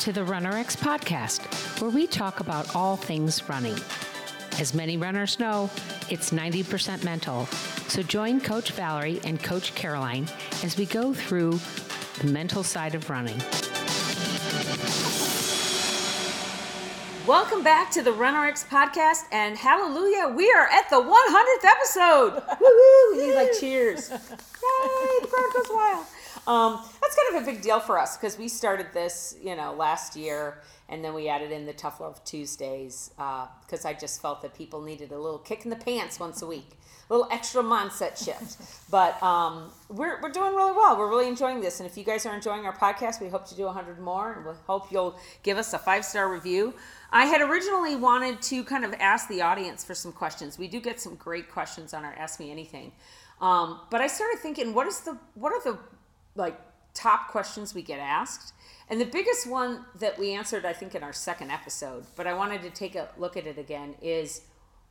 to the RunRx podcast, where we talk about all things running. As many runners know, it's 90% mental. So join Coach Valerie and Coach Caroline as we go through the mental side of running. Welcome back to the RunRx podcast, and hallelujah, we are at the 100th episode. Woohoo! We need like cheers. Yay! The crowd goes wild. Um, that's kind of a big deal for us because we started this, you know, last year, and then we added in the Tough Love Tuesdays because I just felt that people needed a little kick in the pants once a week, a little extra mindset shift. but um, we're, we're doing really well. We're really enjoying this, and if you guys are enjoying our podcast, we hope to do 100 more, and we hope you'll give us a five star review. I had originally wanted to kind of ask the audience for some questions. We do get some great questions on our Ask Me Anything. Um, but I started thinking, what is the what are the like top questions we get asked? And the biggest one that we answered, I think, in our second episode, but I wanted to take a look at it again, is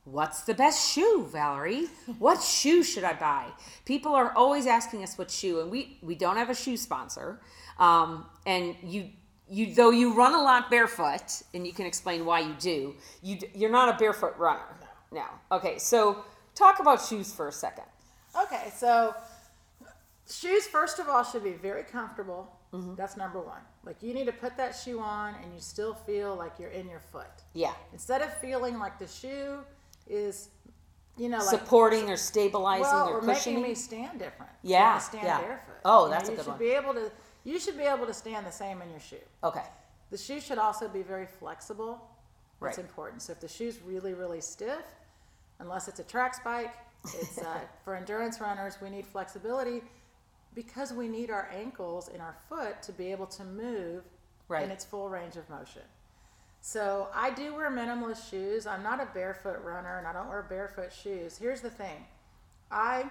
what's the best shoe, Valerie? What shoe should I buy? People are always asking us what shoe, and we we don't have a shoe sponsor. Um, and you you though you run a lot barefoot, and you can explain why you do. You you're not a barefoot runner. No. No. Okay. So talk about shoes for a second. Okay, so shoes, first of all, should be very comfortable. That's number one. Like you need to put that shoe on and you still feel like you're in your foot. Yeah. Instead of feeling like the shoe is, you know, like Supporting or stabilizing well, or or making me stand different. Yeah, stand yeah. barefoot. Oh, You know, that's a you good should one. be able to. You should be able to stand the same in your shoe. okay. The shoe should also be very flexible. That's Right. important. So if the shoe's really, really stiff, unless it's a track spike, it's uh, for endurance runners. We need flexibility because we need our ankles and our foot to be able to move Right. in its full range of motion. So I do wear minimalist shoes. I'm not a barefoot runner, and I don't wear barefoot shoes. Here's the thing, I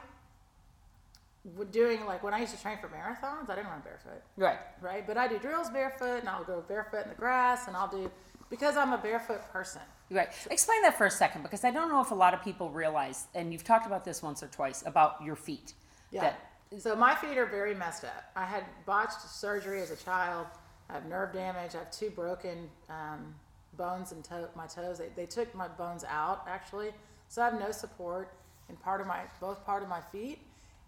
would doing like when I used to train for marathons, I didn't run barefoot Right. right? But I do drills barefoot, and I'll go barefoot in the grass, and I'll do because I'm a barefoot person. Right. Explain that for a second because I don't know if a lot of people realize, and you've talked about this once or twice about your feet. Yeah. That, So my feet are very messed up. I had botched surgery as a child. I have nerve damage. I have two broken um, bones in toe, my toes. They, they took my bones out actually, so I have no support in part of my both part of my feet.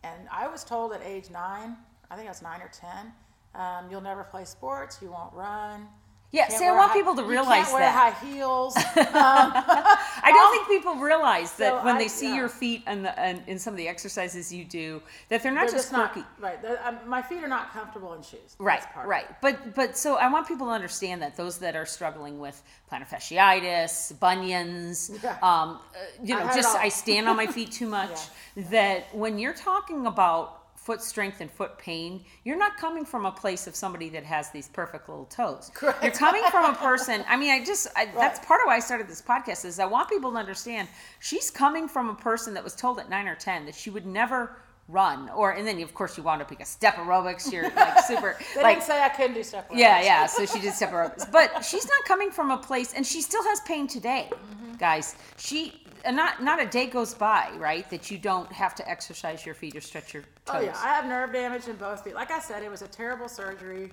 And I was told at age nine, I think I was nine or ten, um, you'll never play sports. You won't run. Yeah, can't see, I want high- people to you realize can't wear that. high heels. I don't think people realize that So when I- they see yeah. your feet and, the, and in some of the exercises you do, that they're not They're just not quirky. right. um, my feet are not comfortable in shoes. Right, right. But but so I want people to understand that those that are struggling with plantar fasciitis, bunions, Yeah. um, uh, you know, it just. I stand on my feet too much. That when you're talking about foot strength and foot pain, you're not coming from a place of somebody that has these perfect little toes. Correct. You're coming from a person. I mean, I just I, that's part of why I started this podcast is I want people to understand she's coming from a person that was told at nine or ten that she would never run or and then of course you wound up being a step aerobics you're like super They like didn't say I couldn't do stuff. Like yeah, yeah. So she did step aerobics, but she's not coming from a place, and she still has pain today, Mm-hmm. guys. She uh, not not a day goes by, right, that you don't have to exercise your feet or stretch your toes. Oh yeah, I have nerve damage in both feet. Like I said, it was a terrible surgery,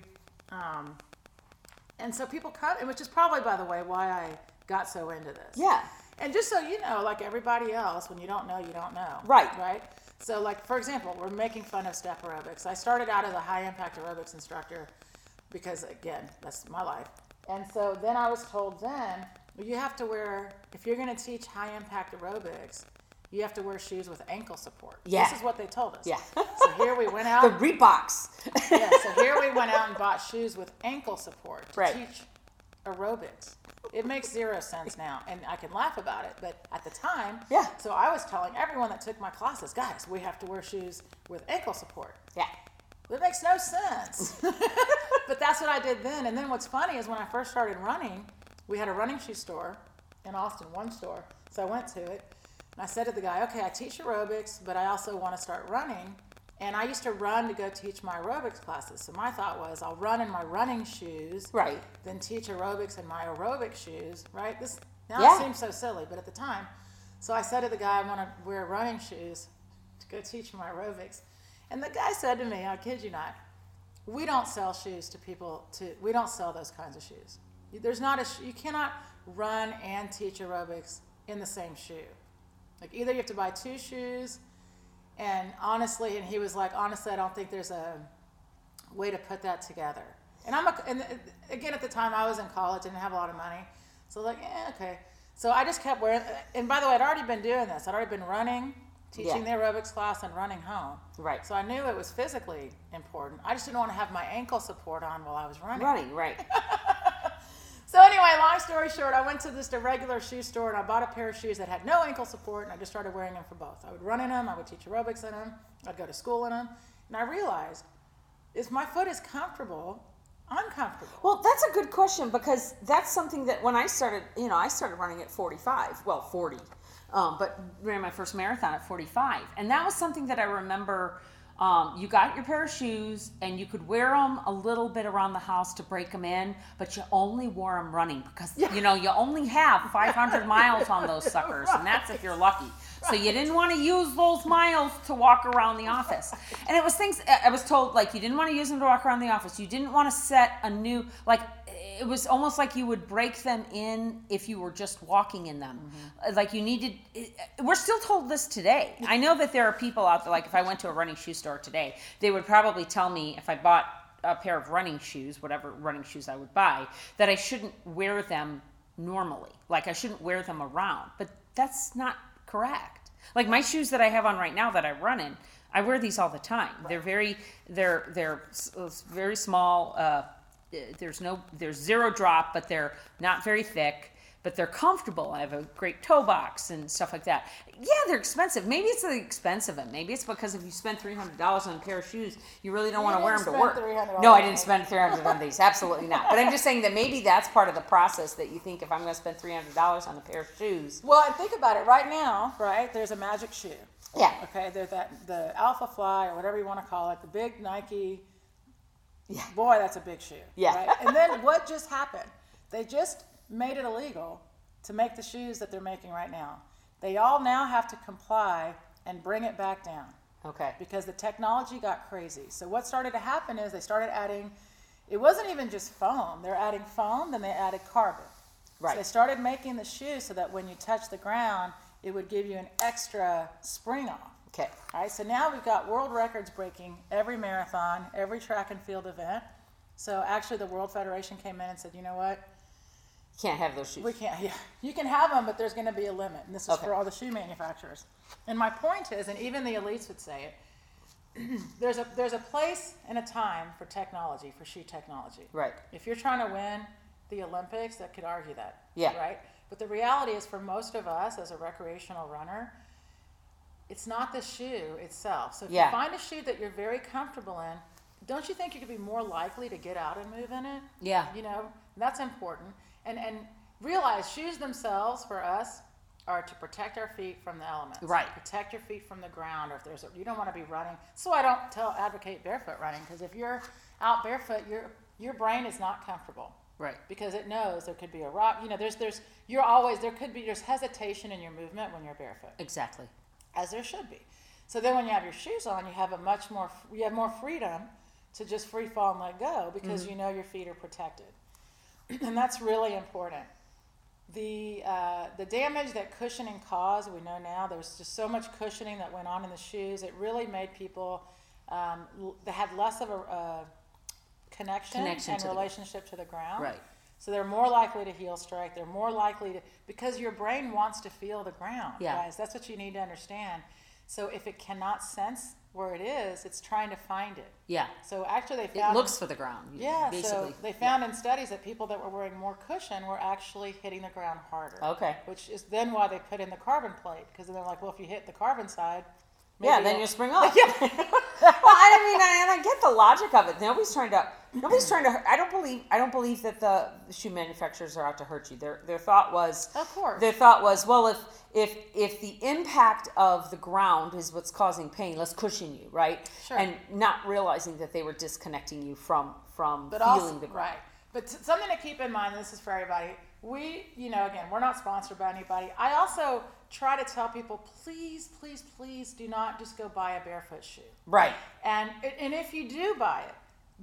um, and so people cut, and which is probably, by the way, why I got so into this. Yeah. And just so you know, like everybody else, when you don't know, you don't know. Right. Right. So, like for example, we're making fun of step aerobics. I started out as a high impact aerobics instructor because, again, that's my life. And so then I was told then well, you have to wear if you're going to teach high impact aerobics, you have to wear shoes with ankle support. Yeah. This is what they told us. Yeah. So here we went out. the. Reeboks. yeah. So here we went out and bought shoes with ankle support to Right. teach aerobics. It makes zero sense now, and I can laugh about it, but at the time, Yeah. So I was telling everyone that took my classes, guys, we have to wear shoes with ankle support. yeah. It makes no sense. but that's what I did then. And then what's funny is when I first started running, we had a running shoe store in Austin, one store. So I went to it and I said to the guy, okay, I teach aerobics, but I also want to start running. And I used to run to go teach my aerobics classes. So my thought was, I'll run in my running shoes, Right. then teach aerobics in my aerobic shoes, right? This now Yeah. it seems so silly, but at the time, so I said to the guy, I want to wear running shoes to go teach my aerobics. And the guy said to me, I kid you not, we don't sell shoes to people. To we don't sell those kinds of shoes. There's not a sh- you cannot run and teach aerobics in the same shoe. Like either you have to buy two shoes, and honestly, and he was like, honestly, I don't think there's a way to put that together. And I'm a, and uh, again at the time I was in college, and didn't have a lot of money, so like, yeah, okay. So I just kept wearing. And by the way, I'd already been doing this. I'd already been running, teaching Yeah. the aerobics class, and running home. Right. So I knew it was physically important. I just didn't want to have my ankle support on while I was running. Running, right. So anyway, long story short, I went to this regular shoe store and I bought a pair of shoes that had no ankle support, and I just started wearing them for both. I would run in them, I would teach aerobics in them, I'd go to school in them, and I realized if my foot is comfortable, I'm comfortable. Well, that's a good question because that's something that when I started, you know, I started running at 45, well, 40, um, but ran my first marathon at 45. And that was something that I remember. Um, you got your pair of shoes and you could wear them a little bit around the house to break them in, but you only wore them running because, you know, you only have 500 miles on those suckers, and that's if you're lucky. So you didn't want to use those miles to walk around the office. And it was things I was told like you didn't want to use them to walk around the office. You didn't want to set a new like it was almost like you would break them in if you were just walking in them. Like you needed we're still told this today. I know that there are people out there like if I went to a running shoe store today, they would probably tell me if I bought a pair of running shoes, whatever running shoes I would buy, that I shouldn't wear them normally. Like I shouldn't wear them around. But that's not correct. Like my shoes that I have on right now that I run in, I wear these all the time. They're very, they're they're very small. Uh, there's no, there's zero drop, but they're not very thick. But they're comfortable. I have a great toe box and stuff like that. Yeah, they're expensive. Maybe it's the expense of it. Maybe it's because if you spend three hundred dollars on a pair of shoes, you really don't want to wear them to work. $300 No, I didn't spend three hundred on these. Absolutely not. But I'm just saying that maybe that's part of the process that you think if I'm going to spend three hundred dollars on a pair of shoes. Well, and think about it. Right now, right? There's a magic shoe. Yeah. Okay. There's that the Alphafly or whatever you want to call it, the big Nike. Yeah. Boy, that's a big shoe. Yeah. Right? And then what just happened? They just made it illegal to make the shoes that they're making right now. They all now have to comply and bring it back down Okay. because the technology got crazy. So what started to happen is they started adding. It wasn't even just foam. They're adding foam, then they added carbon. Right. So they started making the shoe so that when you touch the ground, it would give you an extra spring off. Okay. All right. So now we've got world records breaking every marathon, every track and field event. So actually, the World Federation came in and said, you know what? You can't have those shoes. We can't. Yeah, you can have them, but there's going to be a limit, and this is Okay. for all the shoe manufacturers. And my point is, and even the elites would say it. there's a there's a place and a time for technology, for shoe technology. Right. If you're trying to win the Olympics, that could argue that. Yeah. Right. But the reality is, for most of us as a recreational runner, it's not the shoe itself. So if Yeah. you find a shoe that you're very comfortable in, don't you think you could be more likely to get out and move in it? Yeah. You know, that's important. And and realize shoes themselves for us are to protect our feet from the elements. Right. Protect your feet from the ground, or if there's a, you don't want to be running. So I don't tell advocate barefoot running because if you're out barefoot, your your brain is not comfortable Right. because it knows there could be a rock. You know, there's there's you're always there could be there's hesitation in your movement when you're barefoot Exactly. As there should be. So then when you have your shoes on, you have a much more you have more freedom to just free fall and let go because you know your feet are protected, and that's really important. The uh, the damage that cushioning caused, we know now. There's just so much cushioning that went on in the shoes. It really made people um, l- they had less of a uh, connection, Connection and to the- relationship to the ground. Right. So they're more likely to heel strike. They're more likely to because your brain wants to feel the ground, Yeah. guys. That's what you need to understand. So if it cannot sense where it is, it's trying to find it. Yeah. So actually, they found It looks for the ground. yeah. Basically. So they found in studies that people that were wearing more cushion were actually hitting the ground harder. Okay. Which is then why they put in the carbon plate because they're like, well, if you hit the carbon side, Yeah, then you'll- spring off. well, I mean, I, and I get the logic of it. Nobody's trying to. Nobody's trying to. I don't believe. I don't believe that the shoe manufacturers are out to hurt you. Their their thought was. Of course. Their thought was, well, if if if the impact of the ground is what's causing pain, let's cushion you, right? Sure. And not realizing that they were disconnecting you from from but feeling also the ground. right. But something to keep in mind. This is for everybody. We, you know, again, we're not sponsored by anybody. I also try to tell people, please, please, please, do not just go buy a barefoot shoe. Right. And and if you do buy it,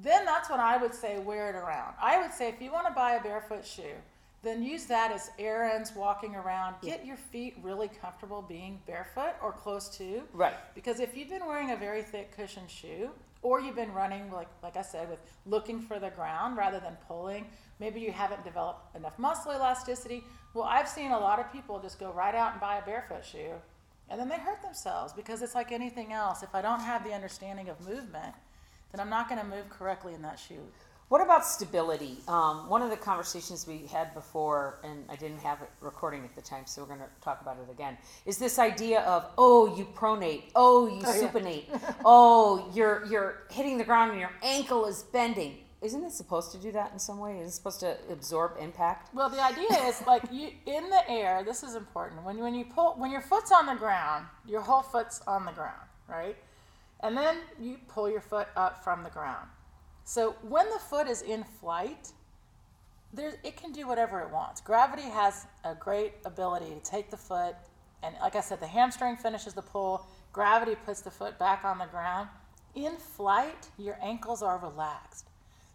then that's when I would say wear it around. I would say if you want to buy a barefoot shoe, then use that as errands, walking around. Get your feet really comfortable being barefoot or close to. Right. Because if you've been wearing a very thick cushioned shoe, or you've been running like like I said with looking for the ground rather than pulling, maybe you haven't developed enough muscle elasticity. Well, I've seen a lot of people just go right out and buy a barefoot shoe and then they hurt themselves because it's like anything else. If I don't have the understanding of movement, then I'm not going to move correctly in that shoe. What about stability? Um, one of the conversations we had before, and I didn't have it recording at the time, so we're going to talk about it again. Is this idea of oh, you pronate, oh, you Oh, yeah. supinate, oh, you're you're hitting the ground and your ankle is bending. Isn't it supposed to do that in some way? Is it supposed to absorb impact? Well, the idea is like you in the air. This is important. When when you pull when your foot's on the ground, your whole foot's on the ground, right? And then you pull your foot up from the ground. So when the foot is in flight, there it can do whatever it wants. Gravity has a great ability to take the foot, and like I said, the hamstring finishes the pull. Gravity puts the foot back on the ground. In flight, your ankles are relaxed.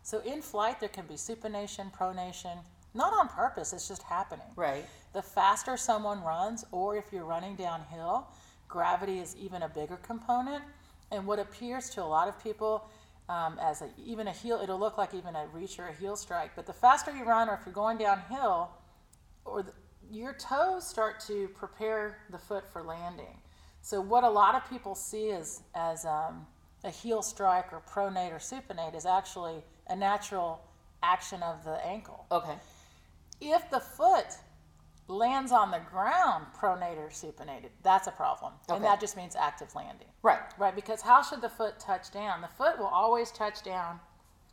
So in flight, there can be supination, pronation, not on purpose. It's just happening. Right. The faster someone runs, or if you're running downhill, gravity is even a bigger component. And what appears to a lot of people um, as a, even a heel, it'll look like even a reach or a heel strike. But the faster you run, or if you're going downhill, or the, your toes start to prepare the foot for landing. So what a lot of people see as as um, a heel strike or pronate or supinate is actually a natural action of the ankle. Okay. If the foot lands on the ground, pronate or supinated, that's a problem, Okay. and that just means active landing. Right. Right, because how should the foot touch down? The foot will always touch down.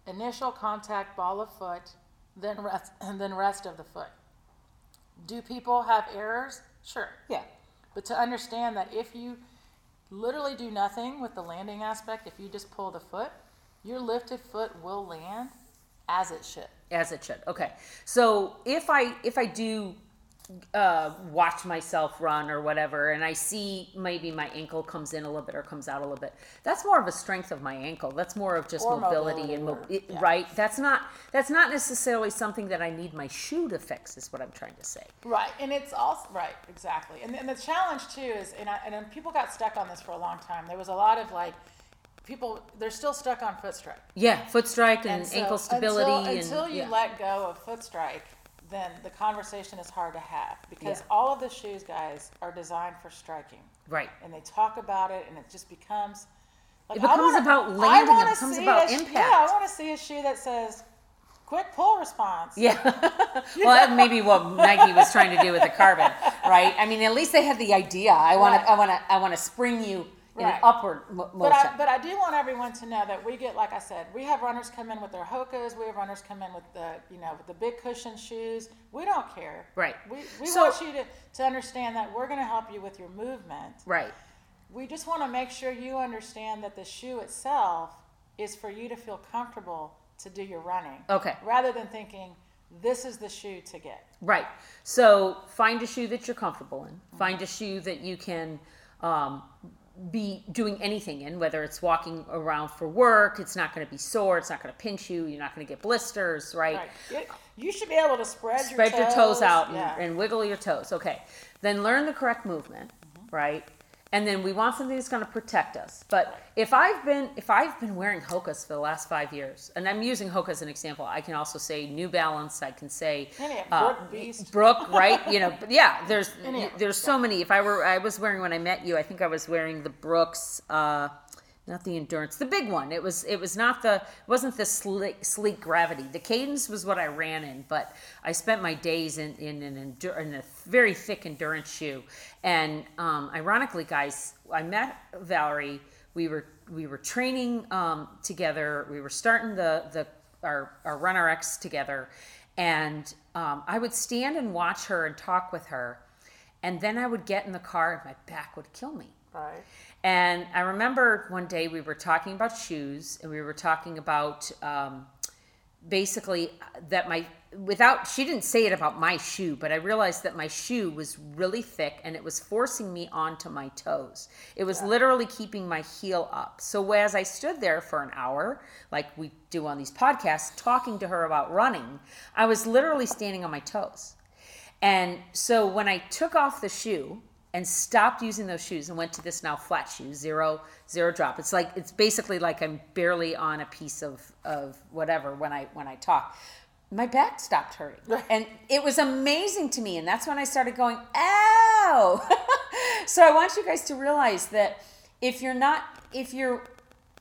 Initial contact, ball of foot, then rest, and then rest of the foot. Do people have errors? Sure. Yeah. But to understand that if you literally do nothing with the landing aspect, if you just pull the foot, your lifted foot will land as it should. as it should okay so if i if i do uh, watch myself run or whatever and i see maybe my ankle comes in a little bit or comes out a little bit that's more of a strength of my ankle that's more of just mobility, mobility and mo- it- yeah. right that's not that's not necessarily something that i need my shoe to fix is what i'm trying to say Right, and it's also right, exactly. And, and the challenge too is, and, I, and people got stuck on this for a long time. There was a lot of like, people they're still stuck on foot strike. yeah foot strike and, so ankle stability Until, and until you yeah. let go of foot strike, then the conversation is hard to have because Yeah. all of the shoes, guys, are designed for striking, right and they talk about it, and it just becomes. Like, It becomes wanna- about landing, it becomes about impact. Yeah, I want to see a shoe that says quick pull response. Yeah. well, that may be what Nike was trying to do with the carbon, right? I mean, at least they had the idea. I want Right. to, I want to, I want to spring you in an upward mo- But motion. I, but I do want everyone to know that we get, like I said, we have runners come in with their Hokas. We have runners come in with the, you know, with the big cushion shoes. We don't care. Right. We, we So- want you to, to understand that we're going to help you with your movement. right. We just want to make sure you understand that the shoe itself is for you to feel comfortable to do your running. Okay. Rather than thinking, this is the shoe to get. Right. So find a shoe that you're comfortable in. Find a shoe that you can um, be doing anything in, whether it's walking around for work. It's not going to be sore. It's not going to pinch you. You're not going to get blisters. Right. Right. You, should be able to spread, spread your your toes, toes out Yeah. and wiggle your toes. Okay. Then learn the correct movement, mm-hmm. right? And then we want something that's going to protect us. But if I've been if I've been wearing Hokas for the last five years, and I'm using Hoka as an example, I can also say New Balance. I can say uh, Brook right? You know, but yeah. There's there's so many. If I were I was wearing when I met you, I think I was wearing the Brooks. Uh, not the endurance, the big one. It was. It was not the. Wasn't the sleek, sleek gravity. The cadence was what I ran in, but I spent my days in in an endur- in a very thick endurance shoe. And um, ironically, guys, I met Valerie. We were we were training um, together. We were starting the the our our Run RX together, and um, I would stand and watch her and talk with her, and then I would get in the car and my back would kill me. Right. And I remember one day we were talking about shoes, and we were talking about um, basically that my without she didn't say it about my shoe, but I realized that my shoe was really thick and it was forcing me onto my toes. It was literally keeping my heel up. So as I stood there for an hour, like we do on these podcasts, talking to her about running, I was literally standing on my toes. And so when I took off the shoe and stopped using those shoes and went to this now flat shoe, zero zero drop. It's like it's basically like I'm barely on a piece of of whatever when I when I talk. My back stopped hurting. And it was amazing to me. And that's when I started going, ow. so I want you guys to realize that if you're not if you're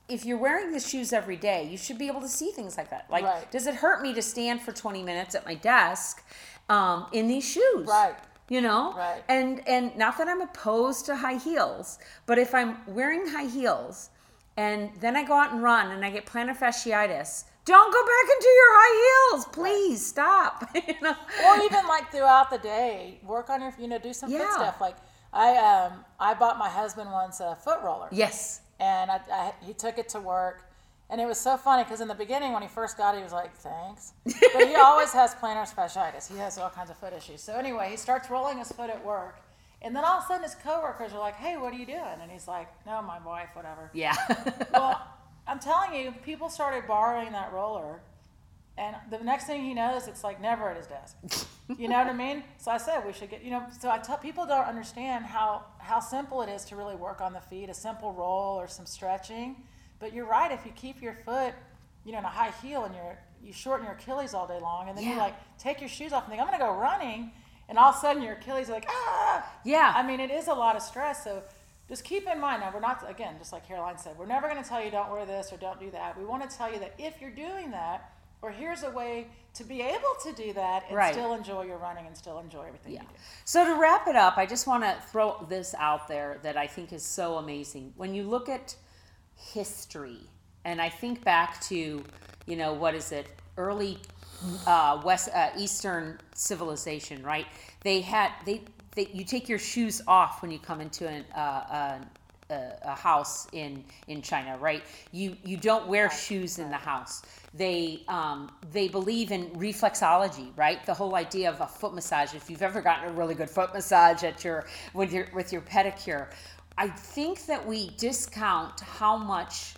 if you're wearing the shoes every day, you should be able to see things like that. Like, Right. does it hurt me to stand for 20 minutes at my desk um, in these shoes? Right. You know? Right. And and not that I'm opposed to high heels, but if I'm wearing high heels and then I go out and run and I get plantar fasciitis, don't go back into your high heels. Please stop. you know? or even like throughout the day, work on your, you know, do some Yeah. foot stuff. Like I, um, I bought my husband once a foot roller. Yes. and I, I, he took it to work. And it was so funny because in the beginning, when he first got it, he was like, "Thanks," but he always has plantar fasciitis. He has all kinds of foot issues. So anyway, he starts rolling his foot at work, and then all of a sudden, his coworkers are like, "Hey, what are you doing?" And he's like, "No, my wife, whatever." Yeah. Well, I'm telling you, people started borrowing that roller, and the next thing he knows, it's like never at his desk. You know what I mean? So I said we should get, you know. So I tell people don't understand how how simple it is to really work on the feet, a simple roll or some stretching. But you're right. If you keep your foot, you know, in a high heel and you're you shorten your Achilles all day long, and then you Yeah. like take your shoes off and think I'm gonna go running, and all of a sudden your Achilles are like ah. Yeah. I mean, it is a lot of stress. So just keep in mind now, we're not, again, just like Caroline said, we're never going to tell you don't wear this or don't do that. We want to tell you that if you're doing that, or here's a way to be able to do that and Right. still enjoy your running and still enjoy everything Yeah. you do. So to wrap it up, I just want to throw this out there that I think is so amazing. When you look at history, and I think back to, you know, what is it, early uh, West uh, Eastern civilization, right? They had they, they you take your shoes off when you come into an, uh, a, a, a house in in China, right? You you don't wear shoes in the house. They um, they believe in reflexology, right? The whole idea of a foot massage. If you've ever gotten a really good foot massage at your with your with your pedicure, I think that we discount how much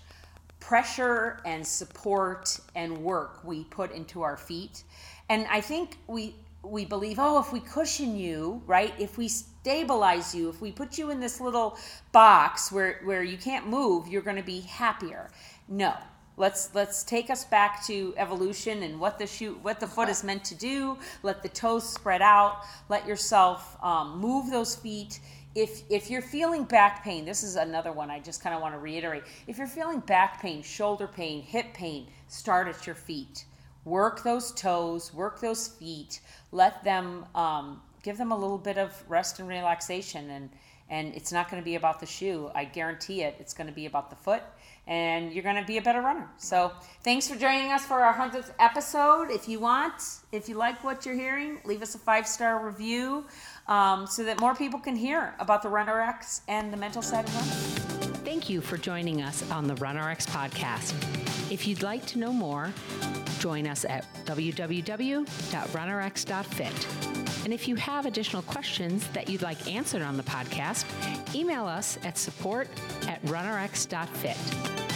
pressure and support and work we put into our feet. And I think we we believe, oh, if we cushion you, right? If we stabilize you, if we put you in this little box where where you can't move, you're going to be happier. No. Let's let's take us back to evolution and what the shoe what the foot is meant to do. Let the toes spread out. Let yourself um, move those feet if if you're feeling back pain, this is another one I just kind of want to reiterate. If you're feeling back pain, shoulder pain, hip pain, start at your feet. Work those toes, work those feet. Let them um, give them a little bit of rest and relaxation, and and it's not going to be about the shoe. I guarantee it. It's going to be about the foot, and you're going to be a better runner. So thanks for joining us for our hundredth episode. If you want, if you like what you're hearing, leave us a five star review um, so that more people can hear about the RunRx and the mental side of running. Thank you for joining us on the RunRx podcast. If you'd like to know more, join us at www.runrx.fit. And if you have additional questions that you'd like answered on the podcast, email us at support at runrx.fit.